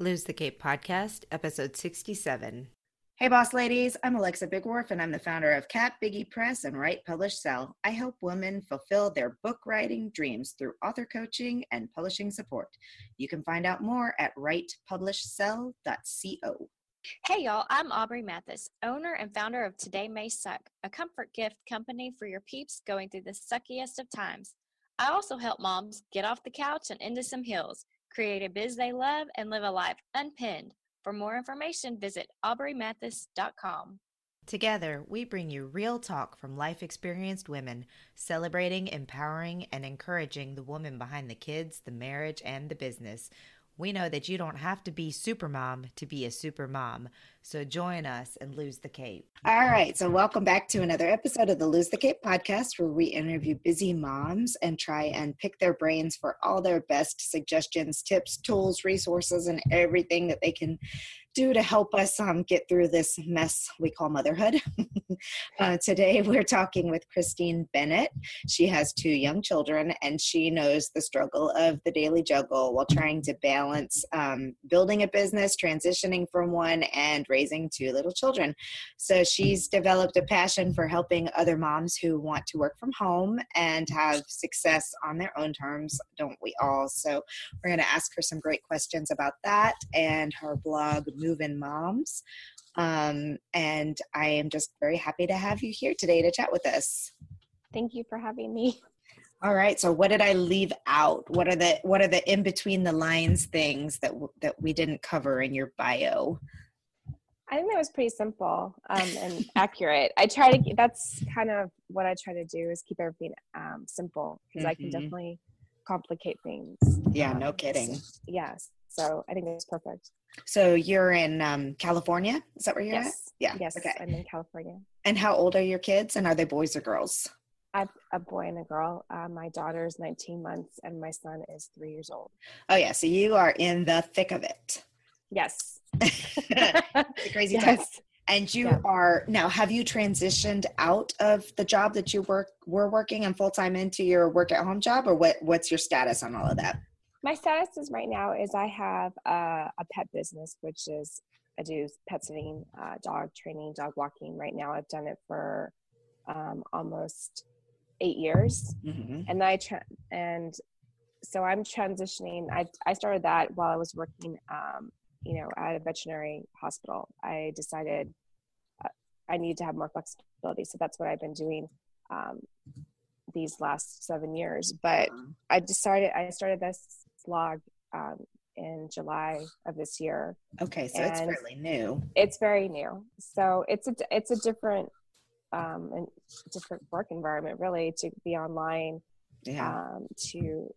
Lose the Cape podcast, episode 67. Hey, boss ladies. I'm Alexa Bigwarfe, and I'm the founder of Kat Biggie Press and Write, Publish, Sell. I help women fulfill their book writing dreams through author coaching and publishing support. You can find out more at writepublishsell.co. Hey y'all, I'm Aubrey Mathis, owner and founder of Today May Suck, a comfort gift company for your peeps going through the suckiest of times. I also help moms get off the couch and into some hills create a biz they love, and live a life unpinned. For more information, visit aubreymathis.com. Together, we bring you real talk from life experienced women, celebrating, empowering, and encouraging the woman behind the kids, the marriage, and the business. We know that you don't have to be super mom to be a super mom. So join us and lose the cape. All right. So, welcome back to another episode of the Lose the Cape podcast, where we interview busy moms and try and pick their brains for all their best suggestions, tips, tools, resources, and everything that they can do to help us um, get through this mess we call motherhood. uh, today, we're talking with Kristine Bennett. She has two young children and she knows the struggle of the daily juggle while trying to balance um, building a business, transitioning from one, and raising two little children. So, she's developed a passion for helping other moms who want to work from home and have success on their own terms, don't we all? So, we're going to ask her some great questions about that and her blog, Moving Moms. Um, and I am just very happy to have you here today to chat with us. Thank you for having me. All right. So, what did I leave out? What are the what are the in between the lines things that that we didn't cover in your bio? I think that was pretty simple um, and accurate. I try to. That's kind of what I try to do is keep everything um, simple because mm-hmm. I can mm-hmm. definitely complicate things. Yeah, um, no kidding. So, yes. So I think that's perfect. So you're in um, California? Is that where you're yes. at? Yeah. Yes. Okay. I'm in California. And how old are your kids? And are they boys or girls? I have a boy and a girl. Uh, my is 19 months, and my son is three years old. Oh yeah. So you are in the thick of it. Yes. crazy yes. time. And you yeah. are now. Have you transitioned out of the job that you work were working and full time into your work at home job, or what? What's your status on all of that? My status is right now is I have a, a pet business, which is I do pet sitting, uh, dog training, dog walking. Right now, I've done it for um, almost eight years, mm-hmm. and I tra- and so I'm transitioning. I I started that while I was working, um, you know, at a veterinary hospital. I decided uh, I need to have more flexibility, so that's what I've been doing. Um, these last seven years but i decided i started this blog um, in July of this year. Okay, so it's fairly new. It's very new. So it's a it's a different um, and different work environment really to be online. Yeah. Um, to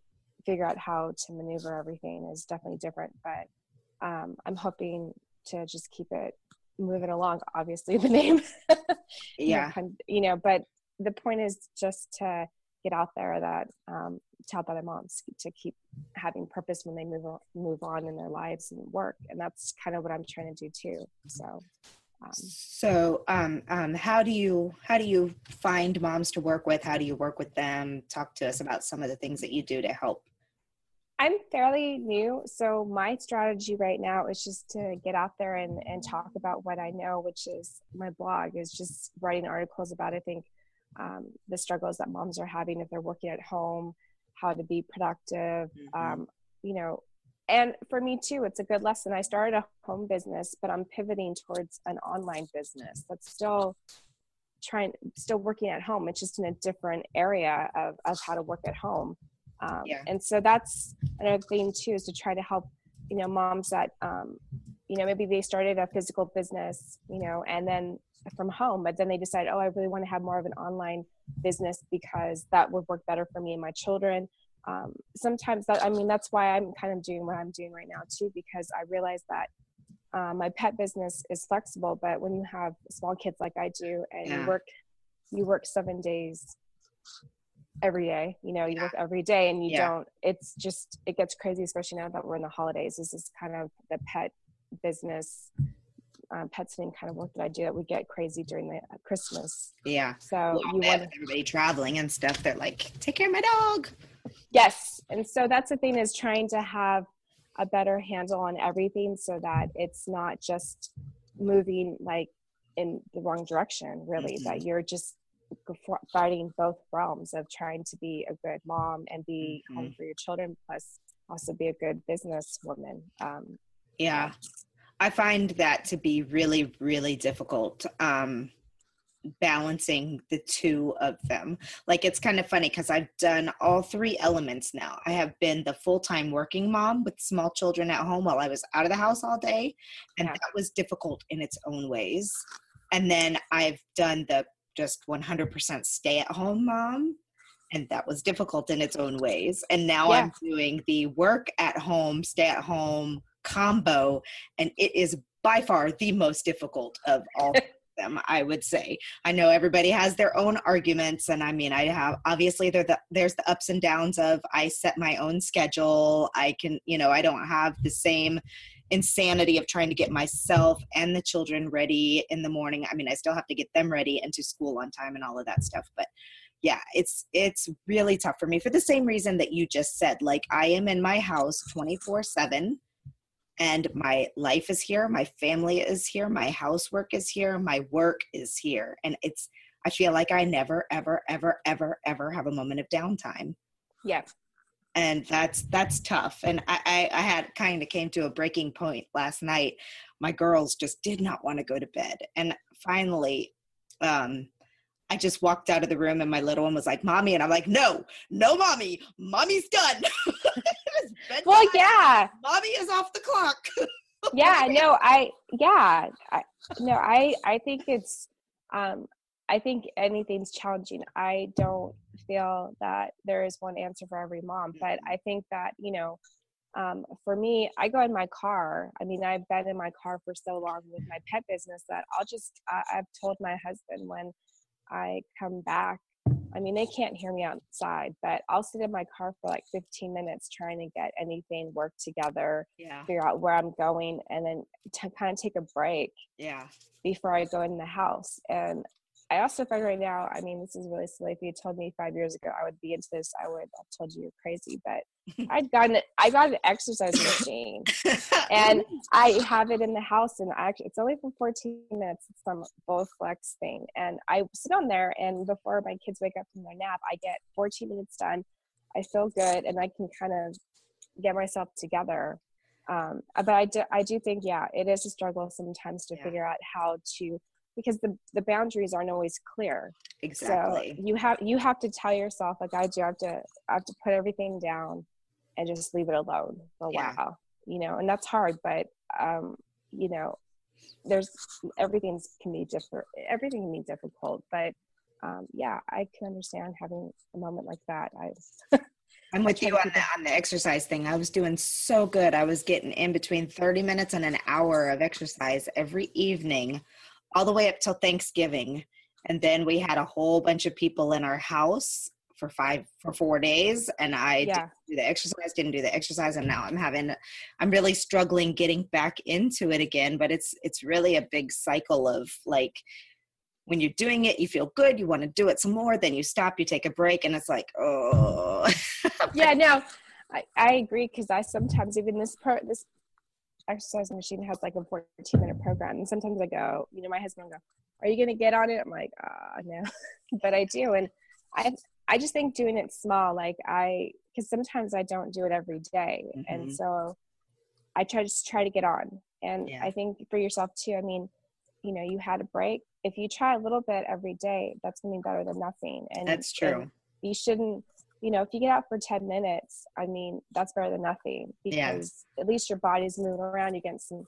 figure out how to maneuver everything is definitely different, but um, I'm hoping to just keep it moving along. Obviously, the name. yeah. You know, but the point is just to get out there that um, to help other moms to keep having purpose when they move on, move on in their lives and work and that's kind of what i'm trying to do too so um, so um, um, how do you how do you find moms to work with how do you work with them talk to us about some of the things that you do to help i'm fairly new so my strategy right now is just to get out there and, and talk about what i know which is my blog is just writing articles about i think um, the struggles that moms are having if they're working at home, how to be productive, mm-hmm. um, you know. And for me too, it's a good lesson. I started a home business, but I'm pivoting towards an online business that's still trying, still working at home. It's just in a different area of, of how to work at home. Um, yeah. And so that's another thing too, is to try to help, you know, moms that, um, you know, maybe they started a physical business, you know, and then from home but then they decide oh i really want to have more of an online business because that would work better for me and my children um, sometimes that i mean that's why i'm kind of doing what i'm doing right now too because i realize that uh, my pet business is flexible but when you have small kids like i do and yeah. you work you work seven days every day you know you yeah. work every day and you yeah. don't it's just it gets crazy especially now that we're in the holidays this is kind of the pet business um, pet sitting kind of work that I do that we get crazy during the uh, Christmas. Yeah. So you want everybody traveling and stuff. They're like, take care of my dog. Yes, and so that's the thing is trying to have a better handle on everything so that it's not just moving like in the wrong direction really mm-hmm. that you're just fighting both realms of trying to be a good mom and be mm-hmm. home for your children plus also be a good businesswoman um, yeah. i find that to be really really difficult um, balancing the two of them. Like it's kind of funny because I've done all three elements now. I have been the full time working mom with small children at home while I was out of the house all day, and yeah. that was difficult in its own ways. And then I've done the just 100% stay at home mom. And that was difficult in its own ways. And now yeah. I'm doing the work at home, stay at home combo. And it is by far the most difficult of all them i would say i know everybody has their own arguments and i mean i have obviously the, there's the ups and downs of i set my own schedule i can you know i don't have the same insanity of trying to get myself and the children ready in the morning. I mean i still have to get them ready and to school on time and all of that stuff but yeah it's it's really tough for me for the same reason that you just said like i am in my house 24 7 and my life is here my family is here my housework is here my work is here. And it's i feel like i never ever ever ever ever have a moment of downtime. Yeah and that's that's tough and i i, I had kind of came to a breaking point last night my girls just did not want to go to bed and finally um I just walked out of the room and my little one was like, Mommy. And I'm like, No, no, Mommy. Mommy's done. well, yeah. Mommy is off the clock. yeah, no, I, yeah. I, no, I, I think it's, um, I think anything's challenging. I don't feel that there is one answer for every mom, but mm-hmm. I think that, you know, um, for me, I go in my car. I mean, I've been in my car for so long with my pet business that I'll just, I, I've told my husband when I come back, I mean, they can't hear me outside, but I'll sit in my car for like 15 minutes trying to get anything work together, yeah. figure out where I'm going, and then to kind of take a break. Yeah. Before I go in the house. And I also find right now, I mean, this is really silly. If you told me five years ago I would be into this, I would have told you you're crazy. But I'd gotten it, I got an exercise machine and I have it in the house and I actually, it's only for 14 minutes. It's some Bowflex thing. And I sit on there and before my kids wake up from their nap, I get 14 minutes done. I feel good and I can kind of get myself together. Um, but I do, I do think, yeah, it is a struggle sometimes to yeah. figure out how to because the, the boundaries aren't always clear exactly so you have you have to tell yourself like i do i have to i have to put everything down and just leave it alone for a yeah. while you know and that's hard but um you know there's everything can be different everything can be difficult but um yeah i can understand having a moment like that i I'm with you on the, on the exercise thing. I was doing so good. I was getting in between 30 minutes and an hour of exercise every evening all the way up till Thanksgiving. And then we had a whole bunch of people in our house for five for four days and i yeah. didn't do the exercise didn't do the exercise and now i'm having i'm really struggling getting back into it again but it's it's really a big cycle of like when you're doing it you feel good you want to do it some more then you stop you take a break and it's like oh yeah no i, I agree because i sometimes even this part this exercise machine has like a 14 minute program. And sometimes I go, you know, my husband will go, are you going to get on it? I'm like, ah, uh, no, but I do. And I, I just think doing it small, like I, cause sometimes I don't do it every day. Mm-hmm. And so I try to just try to get on. And yeah. I think for yourself too, I mean, you know, you had a break. If you try a little bit every day, that's going to be better than nothing. And that's true. And you shouldn't, you know, if you get out for 10 minutes, I mean, that's better than nothing because yes. at least your body's moving around, you get some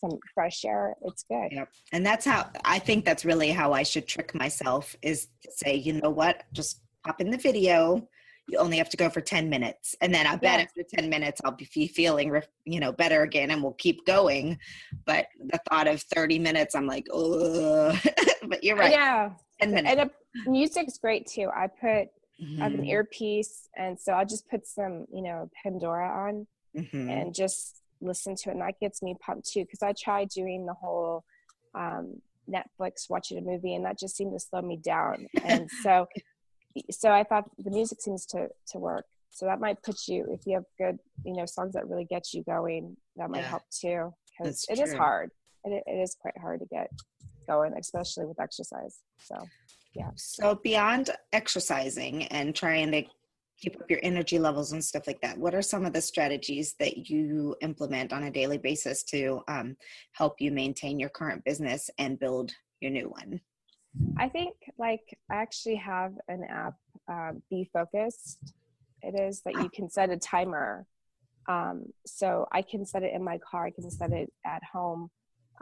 some fresh air. It's good. Yep. And that's how I think that's really how I should trick myself is to say, you know what, just pop in the video. You only have to go for 10 minutes. And then I bet yeah. after 10 minutes, I'll be feeling, you know, better again and we'll keep going. But the thought of 30 minutes, I'm like, oh, but you're right. Yeah. 10 minutes. And music's great too. I put Mm-hmm. I have an earpiece, and so I'll just put some, you know, Pandora on mm-hmm. and just listen to it, and that gets me pumped too. Because I tried doing the whole um, Netflix watching a movie, and that just seemed to slow me down. and so, so I thought the music seems to to work. So that might put you, if you have good, you know, songs that really get you going, that might Yeah. help too. Because it is true. hard. It, it is quite hard to get going, especially with exercise. So yeah. So beyond exercising and trying to keep up your energy levels and stuff like that, what are some of the strategies that you implement on a daily basis to um, help you maintain your current business and build your new one? I think like I actually have an app, um, Be Focused. It is that you can set a timer. Um, so I can set it in my car. I can set it at home.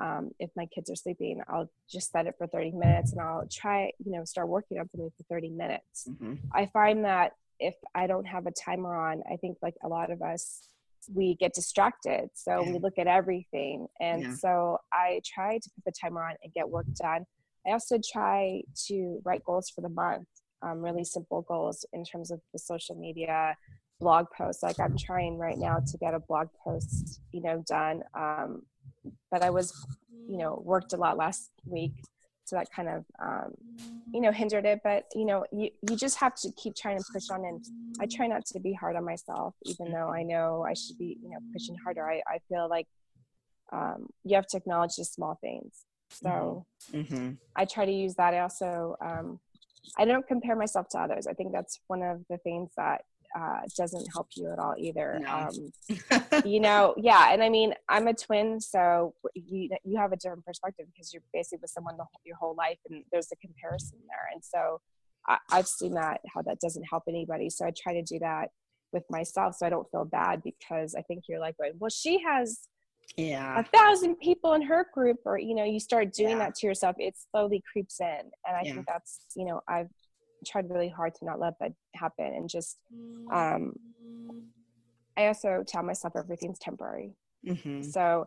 Um, if my kids are sleeping, I'll just set it for 30 minutes and I'll try, you know, start working on something for 30 minutes. Mhm. I find that if I don't have a timer on, I think like a lot of us, we get distracted. So Yeah. we look at everything. And Yeah. so I try to put the timer on and get work done. I also try to write goals for the month, um, really simple goals in terms of the social media blog posts. Like I'm trying right now to get a blog post, you know, done. Um, but I was, you know, worked a lot last week. So that kind of, um, you know, hindered it. But, you know, you, you just have to keep trying to push on. And I try not to be hard on myself, even though I know I should be, you know, pushing harder. I, I feel like um, you have to acknowledge the small things. So Mhm. I try to use that. I also, um, I don't compare myself to others. I think that's one of the things that uh, doesn't help you at all either. No. Um, you know, yeah. And I mean, I'm a twin, so you you have a different perspective because you're basically with someone the, whole- your whole life, and there's a comparison there. And so I, I've seen that how that doesn't help anybody. So I try to do that with myself, so I don't feel bad because I think you're like, going, well, she has yeah. a thousand people in her group or you know you start doing Yeah. that to yourself it slowly creeps in and i Yeah. think that's you know i've tried really hard to not let that happen and just um i also tell myself everything's temporary Mhm. so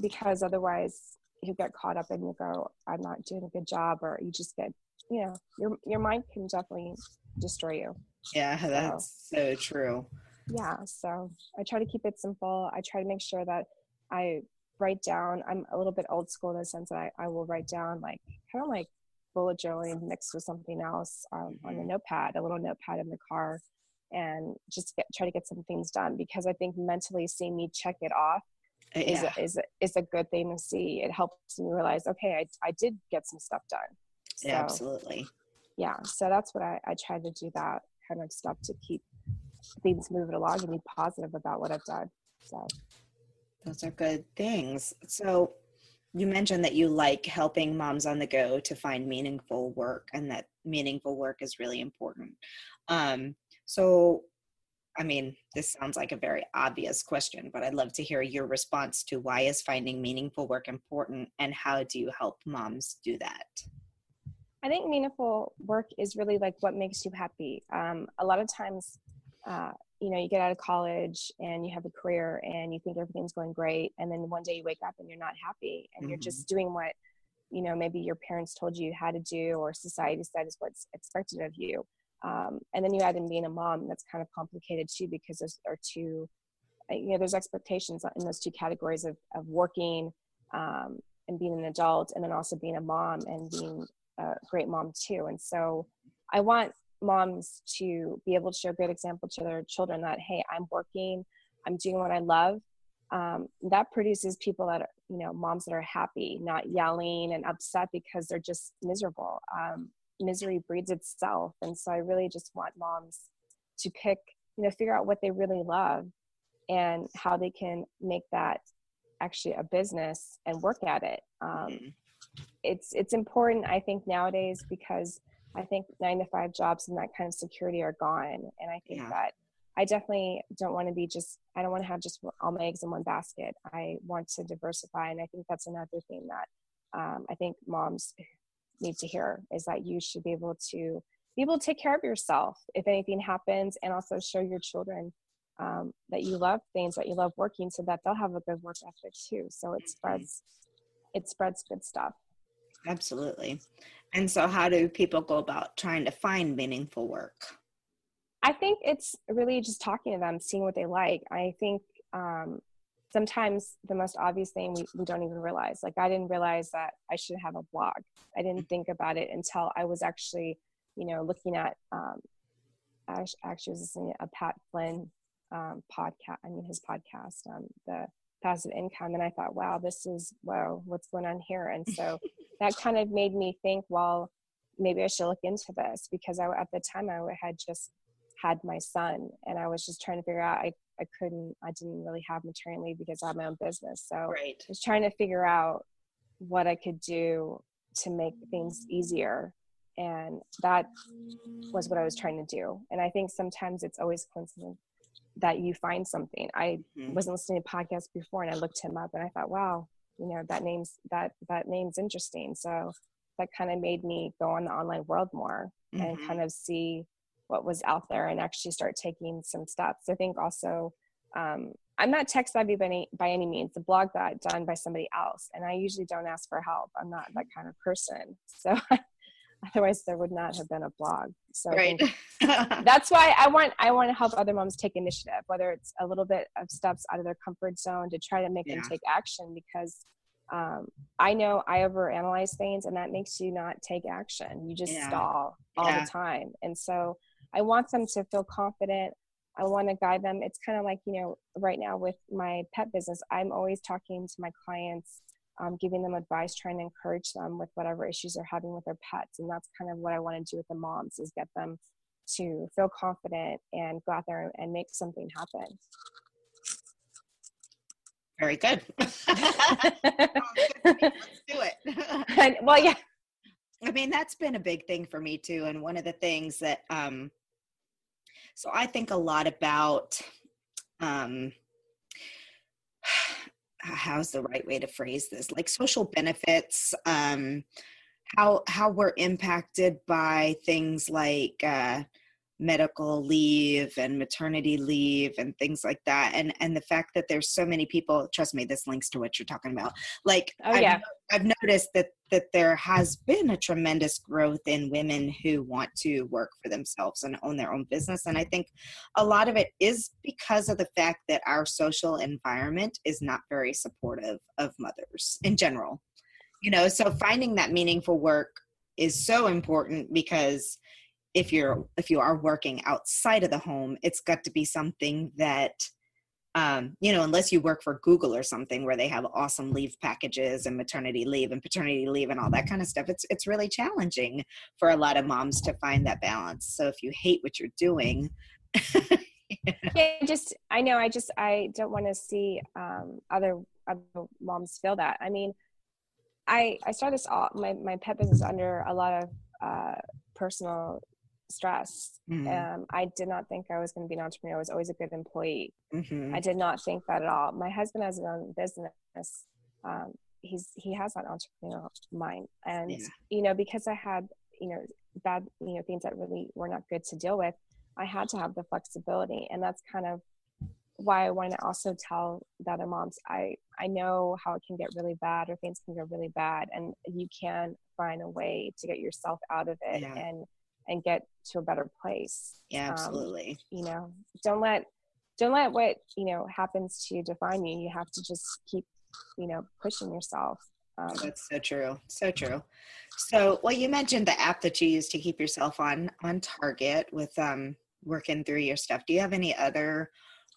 because otherwise you get caught up and you go i'm not doing a good job or you just get you know your your mind can definitely destroy you Yeah, that's so true. yeah so i try to keep it simple i try to make sure that i write down i'm a little bit old school in the sense that i, I will write down like kind of like bullet journaling mixed with something else um, on a Mhm. notepad a little notepad in the car and just get try to get some things done because i think mentally seeing me check it off Uh, is a, is a, is a good thing to see it helps me realize okay i, I did get some stuff done so yeah, absolutely. yeah so that's what I, I try to do that kind of stuff to keep things moving along and be positive about what i've done so Those are good things. So you mentioned that you like helping moms on the go to find meaningful work and that meaningful work is really important. Um, so, I mean, this sounds like a very obvious question, but I'd love to hear your response to why is finding meaningful work important and how do you help moms do that? i think meaningful work is really like what makes you happy um, a lot of times uh, you know you get out of college and you have a career and you think everything's going great and then one day you wake up and you're not happy and you're Mhm. just doing what you know maybe your parents told you how to do or society said is what's expected of you um, and then you add in being a mom that's kind of complicated too because those are two uh, you know there's expectations in those two categories of, of working um, and being an adult and then also being a mom and being a great mom too and so i want moms to be able to show a good example to their children that hey i'm working i'm doing what i love um, that produces people that are you know moms that are happy not yelling and upset because they're just miserable. Um, misery breeds itself. And so i really just want moms to pick you know figure out what they really love and how they can make that actually a business and work at it. Um, Mhm. it's it's important i think nowadays because i think nine to five jobs and that kind of security are gone. And i think Yeah. that i definitely don't want to be just i don't want to have just all my eggs in one basket. I want to diversify and i think that's another thing that um, i think moms need to hear is that you should be able to be able to take care of yourself if anything happens and also show your children um, that you love things that you love working so that they'll have a good work ethic too. So it spreads it spreads good stuff. Absolutely. And so, how do people go about trying to find meaningful work? I think it's really just talking to them, seeing what they like. I think um, sometimes the most obvious thing we, we don't even realize. Like, I didn't realize that I should have a blog. I didn't think about it until I was actually, you know, looking at um, I actually was listening to a Pat Flynn um, podcast. I mean, his podcast, um, the passive income, and I thought, wow, this is wow, what's going on here? And so that kind of made me think, well, maybe I should look into this because I, at the time I had just had my son, and I was just trying to figure out. I I couldn't, I didn't really have maternity leave because I had my own business, so right. I was trying to figure out what I could do to make things easier and that was what i was trying to do and i think sometimes it's always coincidence that you find something i mm-hmm. wasn't listening to podcasts before and i looked him up and i thought wow you know that name's that that name's interesting. So that kind of made me go on the online world more mm-hmm. and kind of see what was out there and actually start taking some steps. I think also um, i'm not tech savvy by any, by any means. The blog got done by somebody else and i usually don't ask for help. I'm not that kind of person. So otherwise there would not have been a blog so right. that's why i want i want to help other moms take initiative whether it's a little bit of steps out of their comfort zone to try to make yeah. them take action because um, i know i overanalyze things and that makes you not take action you just yeah. stall all yeah. the time and so i want them to feel confident i want to guide them it's kind of like you know right now with my pet business i'm always talking to my clients um, giving them advice, trying to encourage them with whatever issues they're having with their pets. And that's kind of what I want to do with the moms is get them to feel confident and go out there and make something happen. Very good. Let's do it. and, well, yeah. I mean, that's been a big thing for me too. And one of the things that, um, so I think a lot about, um, how's the right way to phrase this like social benefits um how how we're impacted by things like uh medical leave and maternity leave and things like that and and the fact that there's so many people trust me this links to what you're talking about like oh yeah. I've, I've noticed that that there has been a tremendous growth in women who want to work for themselves and own their own business and i think a lot of it is because of the fact that our social environment is not very supportive of mothers in general. You know so finding that meaningful work is so important because if you're if you are working outside of the home it's got to be something that um, you know unless you work for google or something where they have awesome leave packages and maternity leave and paternity leave and all that kind of stuff it's it's really challenging for a lot of moms to find that balance. So if you hate what you're doing yeah just i know i just i don't want to see um, other other moms feel that. I mean i i started this all my, my pet business under a lot of uh, personal stress. Mm-hmm. Um, I did not think I was going to be an entrepreneur. I was always a good employee. Mm-hmm. I did not think that at all. My husband has his own business. Um, he's he has that entrepreneurial mind, and yeah. you know because I had you know bad you know things that really were not good to deal with, I had to have the flexibility, and that's kind of why I want to also tell the other moms I I know how it can get really bad or things can get really bad, and you can find a way to get yourself out of it yeah. and and get to a better place yeah um, absolutely. um, you know don't let don't let what you know happens to you define you. You have to just keep you know pushing yourself um, that's so true so true. So well you mentioned the app that you use to keep yourself on on target with um working through your stuff. Do you have any other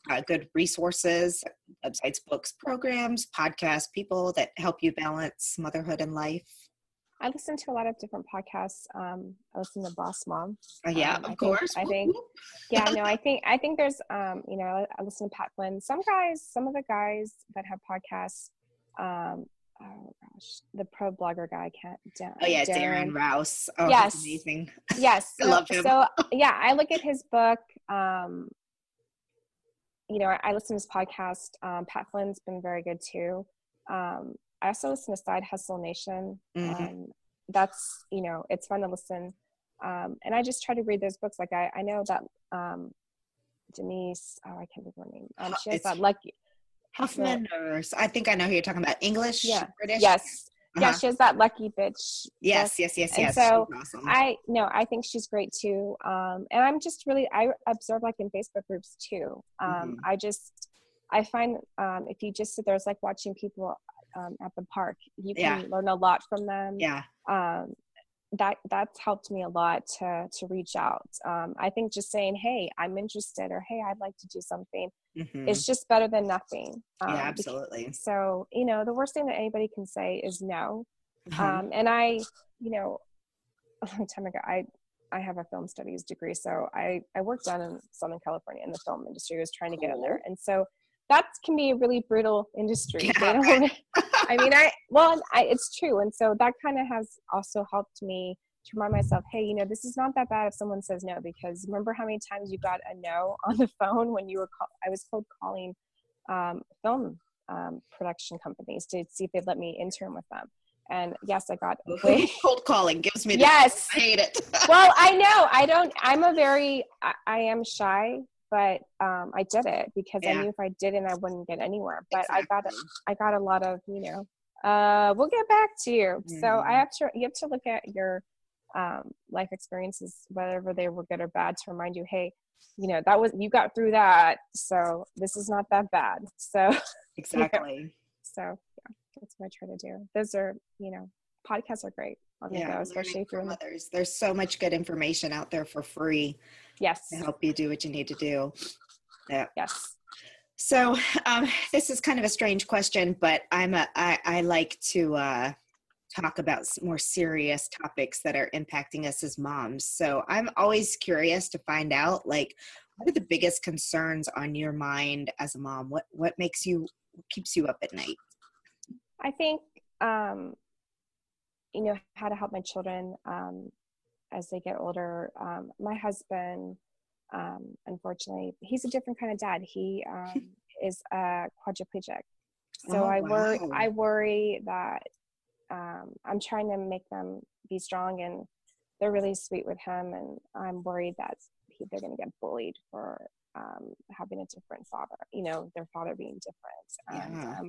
uh, good resources websites books programs podcasts people that help you balance motherhood and life I listen to a lot of different podcasts. Um, I listen to Boss Mom. Uh, yeah, um, of I course. Think, I think, yeah, no, I think, I think there's, um, you know, I, listen to Pat Flynn. Some guys, some of the guys that have podcasts, um, oh gosh, the pro blogger guy can't. oh yeah, Darren, Darren Rowse. Oh, yes, amazing. Yes, I love him. So yeah, I look at his book. Um, you know, I, I listen to his podcast. Um, Pat Flynn's been very good too. Um, I also listen to Side Hustle Nation. Mm-hmm. Um, that's you know it's fun to listen, um, and I just try to read those books. Like I, I know that um, Denise. Oh, I can't remember her name. Um, she has it's that lucky. Huffman, or I think I know who you're talking about. English, yeah, British. Yes, uh-huh. yeah, she has that lucky bitch. Yes, yes, yes, and yes. So awesome. I no, I think she's great too. Um, and I'm just really I observe like in Facebook groups too. Um, mm-hmm. I just I find um, if you just sit there, it's like watching people um, at the park. You can yeah. learn a lot from them. Yeah. Um, that that's helped me a lot to to reach out um, i think just saying hey i'm interested or hey i'd like to do something mm-hmm. it's just better than nothing um, yeah absolutely because, so you know the worst thing that anybody can say is no mm-hmm. um, and i you know a long time ago i i have a film studies degree so i i worked down in southern california in the film industry I was trying to get in there and so that can be a really brutal industry. Yeah. I mean, I well, I, it's true, and so that kind of has also helped me to remind myself, hey, you know, this is not that bad if someone says no, because remember how many times you got a no on the phone when you were call- I was cold calling um, film um, production companies to see if they'd let me intern with them. And yes, I got way- cold calling gives me. Yes, I hate it. well, I know I don't. I'm a very. I, I am shy but um, I did it because yeah. I knew if I didn't, I wouldn't get anywhere. But exactly. I got a, I got a lot of you know, uh, we'll get back to you. Mm-hmm. So I mm-hmm. have to you have to look at your um, life experiences, whether they were good or bad, to remind you, hey, you know that was you got through that, so this is not that bad. So exactly. You know, so yeah, that's what I try to do. Those are you know podcasts are great on yeah, go, especially if you're others. There's so much good information out there for free. Yes. To help you do what you need to do. Yeah. Yes. So um, this is kind of a strange question, but I'm a I, I like to uh, talk about more serious topics that are impacting us as moms. So I'm always curious to find out like what are the biggest concerns on your mind as a mom? What what makes you keeps you up at night? I think um, you know how to help my children um, as they get older. Um, my husband, um, unfortunately, he's a different kind of dad. He um, is a quadriplegic, so oh, I worry. Wow. I worry that um, I'm trying to make them be strong, and they're really sweet with him, and I'm worried that he, they're going to get bullied for um, having a different father. You know, their father being different, and yeah.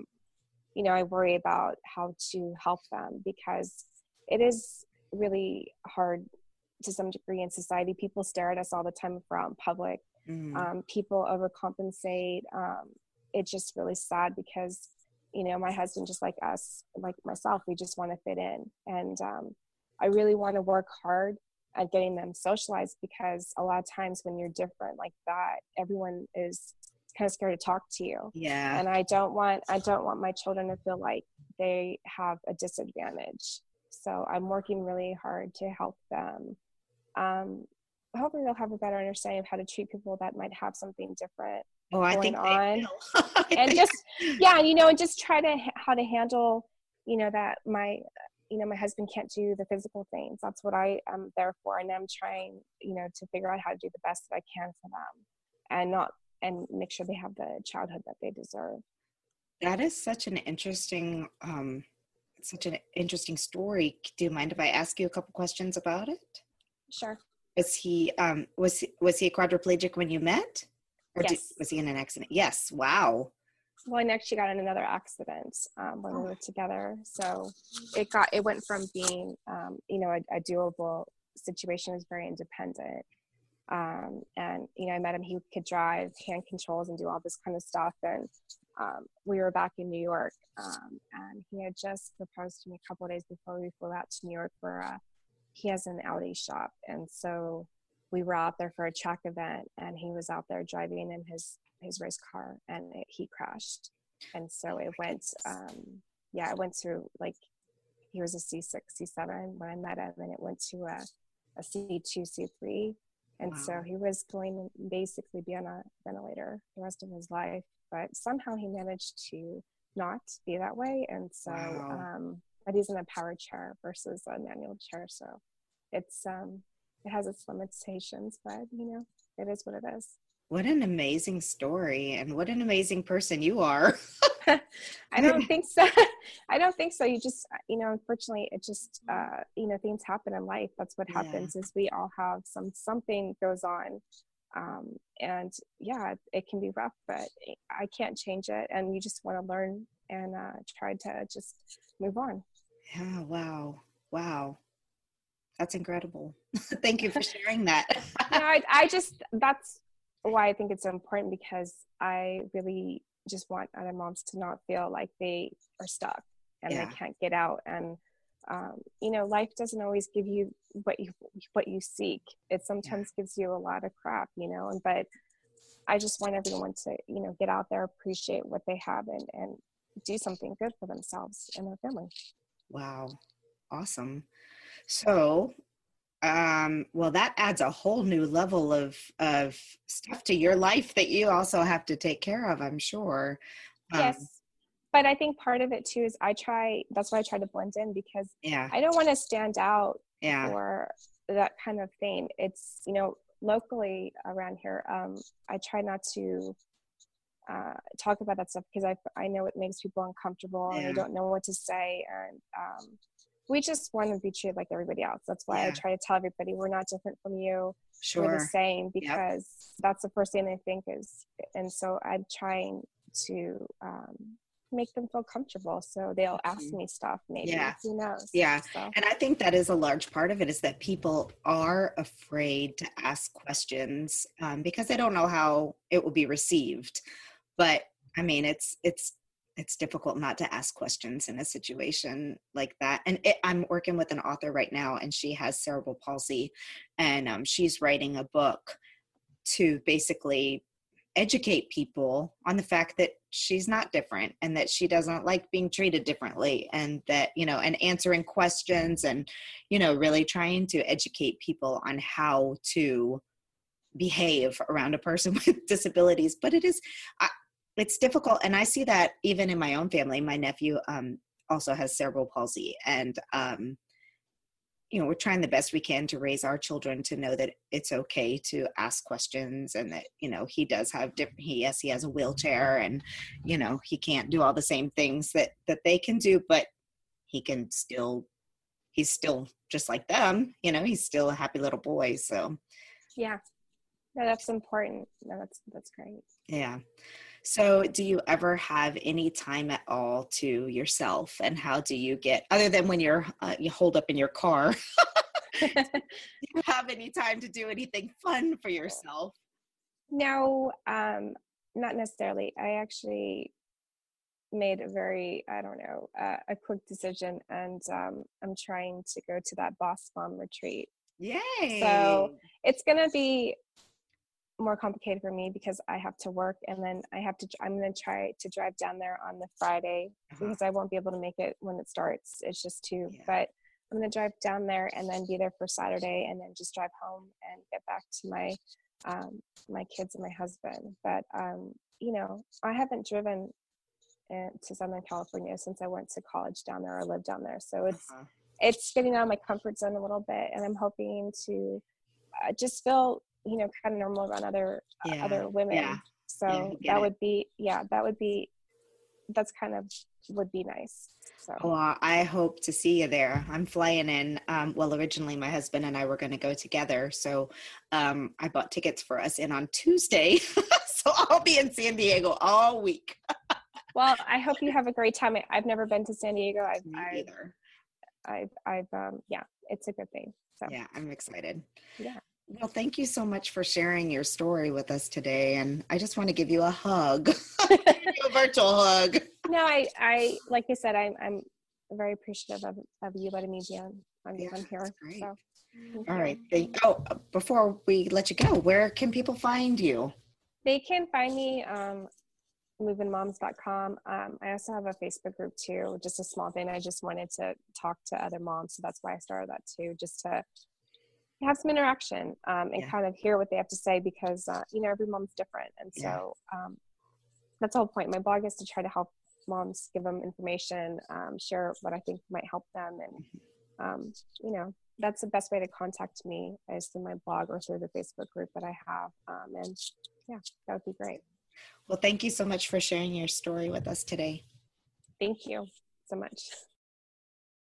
you know, I worry about how to help them because it is really hard to some degree in society. People stare at us all the time from public. Mm. Um, people overcompensate. Um, it's just really sad because, you know, my husband, just like us, like myself, we just want to fit in. And um, I really want to work hard at getting them socialized because a lot of times when you're different like that, everyone is kind of scared to talk to you. Yeah. And I don't want I don't want my children to feel like they have a disadvantage. So I'm working really hard to help them. Um, hopefully, they'll have a better understanding of how to treat people that might have something different oh, I going on, and just yeah, you know, and just try to how to handle, you know, that my you know my husband can't do the physical things. That's what i am there for and i'm trying you know to figure out how to do the best that i can for them and not and make sure they have the childhood that they deserve. That is such an interesting um such an interesting story. Do you mind if I ask you a couple questions about it? Sure. Was he um was was he a quadriplegic when you met? Or yes. Did, was he in an accident? Yes. Wow. Well, I actually got in another accident um, when oh. we were together. So it got it went from being um, you know a, a doable situation was very independent. Um, and you know, I met him. He could drive hand controls and do all this kind of stuff. And um, we were back in New York, um, and he had just proposed to me a couple of days before we flew out to New York. For uh, he has an Audi shop, and so we were out there for a track event, and he was out there driving in his his race car, and it, he crashed, and so it went. Um, yeah, it went through like he was a C6, C7 when I met him, and it went to a, a C2, C3 and wow. so he was going to basically be on a ventilator the rest of his life. But somehow he managed to not be that way. And so, wow. um, but he's in a power chair versus a manual chair. So it's, um, it has its limitations, but you know, it is what it is. What an amazing story, and what an amazing person you are. I don't think so. I don't think so. You just, you know, unfortunately, it just, uh, you know, things happen in life. That's what happens. Yeah. Is we all have some something goes on, um, and yeah, it can be rough, but I can't change it. And you just want to learn and uh, try to just move on. Yeah. Wow. Wow. That's incredible. Thank you for sharing that. no, I, I just that's why I think it's so important because I really just want other moms to not feel like they are stuck and yeah. they can't get out and um, you know life doesn't always give you what you what you seek. It sometimes gives you a lot of crap you know and but i just want everyone to you know get out there appreciate what they have and and do something good for themselves and their family. Wow. Awesome. So um well that adds a whole new level of of stuff to your life that you also have to take care of i'm sure. Um, yes but I think part of it too is I try. That's why I try to blend in because yeah, I don't want to stand out yeah. for that kind of thing. It's you know locally around here. Um, I try not to uh, talk about that stuff because I I know it makes people uncomfortable yeah. and they don't know what to say and um, we just want to be treated like everybody else. That's why yeah. I try to tell everybody we're not different from you. Sure. We're the same because yep. that's the first thing they think is. And so I'm trying to um, make them feel comfortable so they'll ask mm-hmm. me stuff maybe yeah who knows yeah so. and i think that is a large part of it is that people are afraid to ask questions um, because they don't know how it will be received but i mean it's it's it's difficult not to ask questions in a situation like that and it, i'm working with an author right now and she has cerebral palsy and um, she's writing a book to basically educate people on the fact that she's not different and that she doesn't like being treated differently and that you know and answering questions and you know really trying to educate people on how to behave around a person with disabilities. But it is it's difficult and i see that even in my own family. My nephew um, also has cerebral palsy and um, you know we're trying the best we can to raise our children to know that it's okay to ask questions and that you know he does have different he yes he has a wheelchair and you know he can't do all the same things that that they can do but he can still he's still just like them you know he's still a happy little boy so. Yeah. No, that's important. No that's that's great. Yeah so, do you ever have any time at all to yourself? And how do you get, other than when you're uh, you hold up in your car, do you have any time to do anything fun for yourself? No, um, not necessarily. I actually made a very, I don't know, uh, a quick decision, and um, I'm trying to go to that Boss Mom retreat. Yay! So it's gonna be more complicated for me because I have to work and then I have to I'm going to try to drive down there on the Friday uh-huh. because I won't be able to make it when it starts. It's just too yeah. but I'm going to drive down there and then be there for Saturday and then just drive home and get back to my um, my kids and my husband. But um, you know, I haven't driven to Southern California since I went to college down there or lived down there. So it's uh-huh. it's getting out of my comfort zone a little bit and I'm hoping to uh, just feel you know kind of normal around other yeah. uh, other women. yeah. so yeah, that it. would be yeah that would be that's kind of would be nice so. Well i hope to see you there. I'm flying in um, well originally my husband and i were going to go together so um, i bought tickets for us in on tuesday so i'll be in san diego all week. Well i hope you have a great time. I've never been to san diego. I've I've, I've, I've um yeah it's a good thing so. Yeah i'm excited. Yeah well, thank you so much for sharing your story with us today. And I just want to give you a hug, a virtual hug. No, I, I, like I said, I'm, I'm very appreciative of, of you letting me be on, on, yeah, on here. So, All right. Thank, oh, before we let you go, where can people find you? They can find me um, movingmoms.com. Um, I also have a Facebook group too, just a small thing. I just wanted to talk to other moms. So that's why I started that too, just to have some interaction um, and yeah. kind of hear what they have to say because uh, you know every mom's different. And so um, that's the whole point. My blog is to try to help moms give them information um, share what i think might help them. And mm-hmm. um, you know that's the best way to contact me is through my blog or through the facebook group that i have um, and yeah that would be great. Well thank you so much for sharing your story with us today. Thank you so much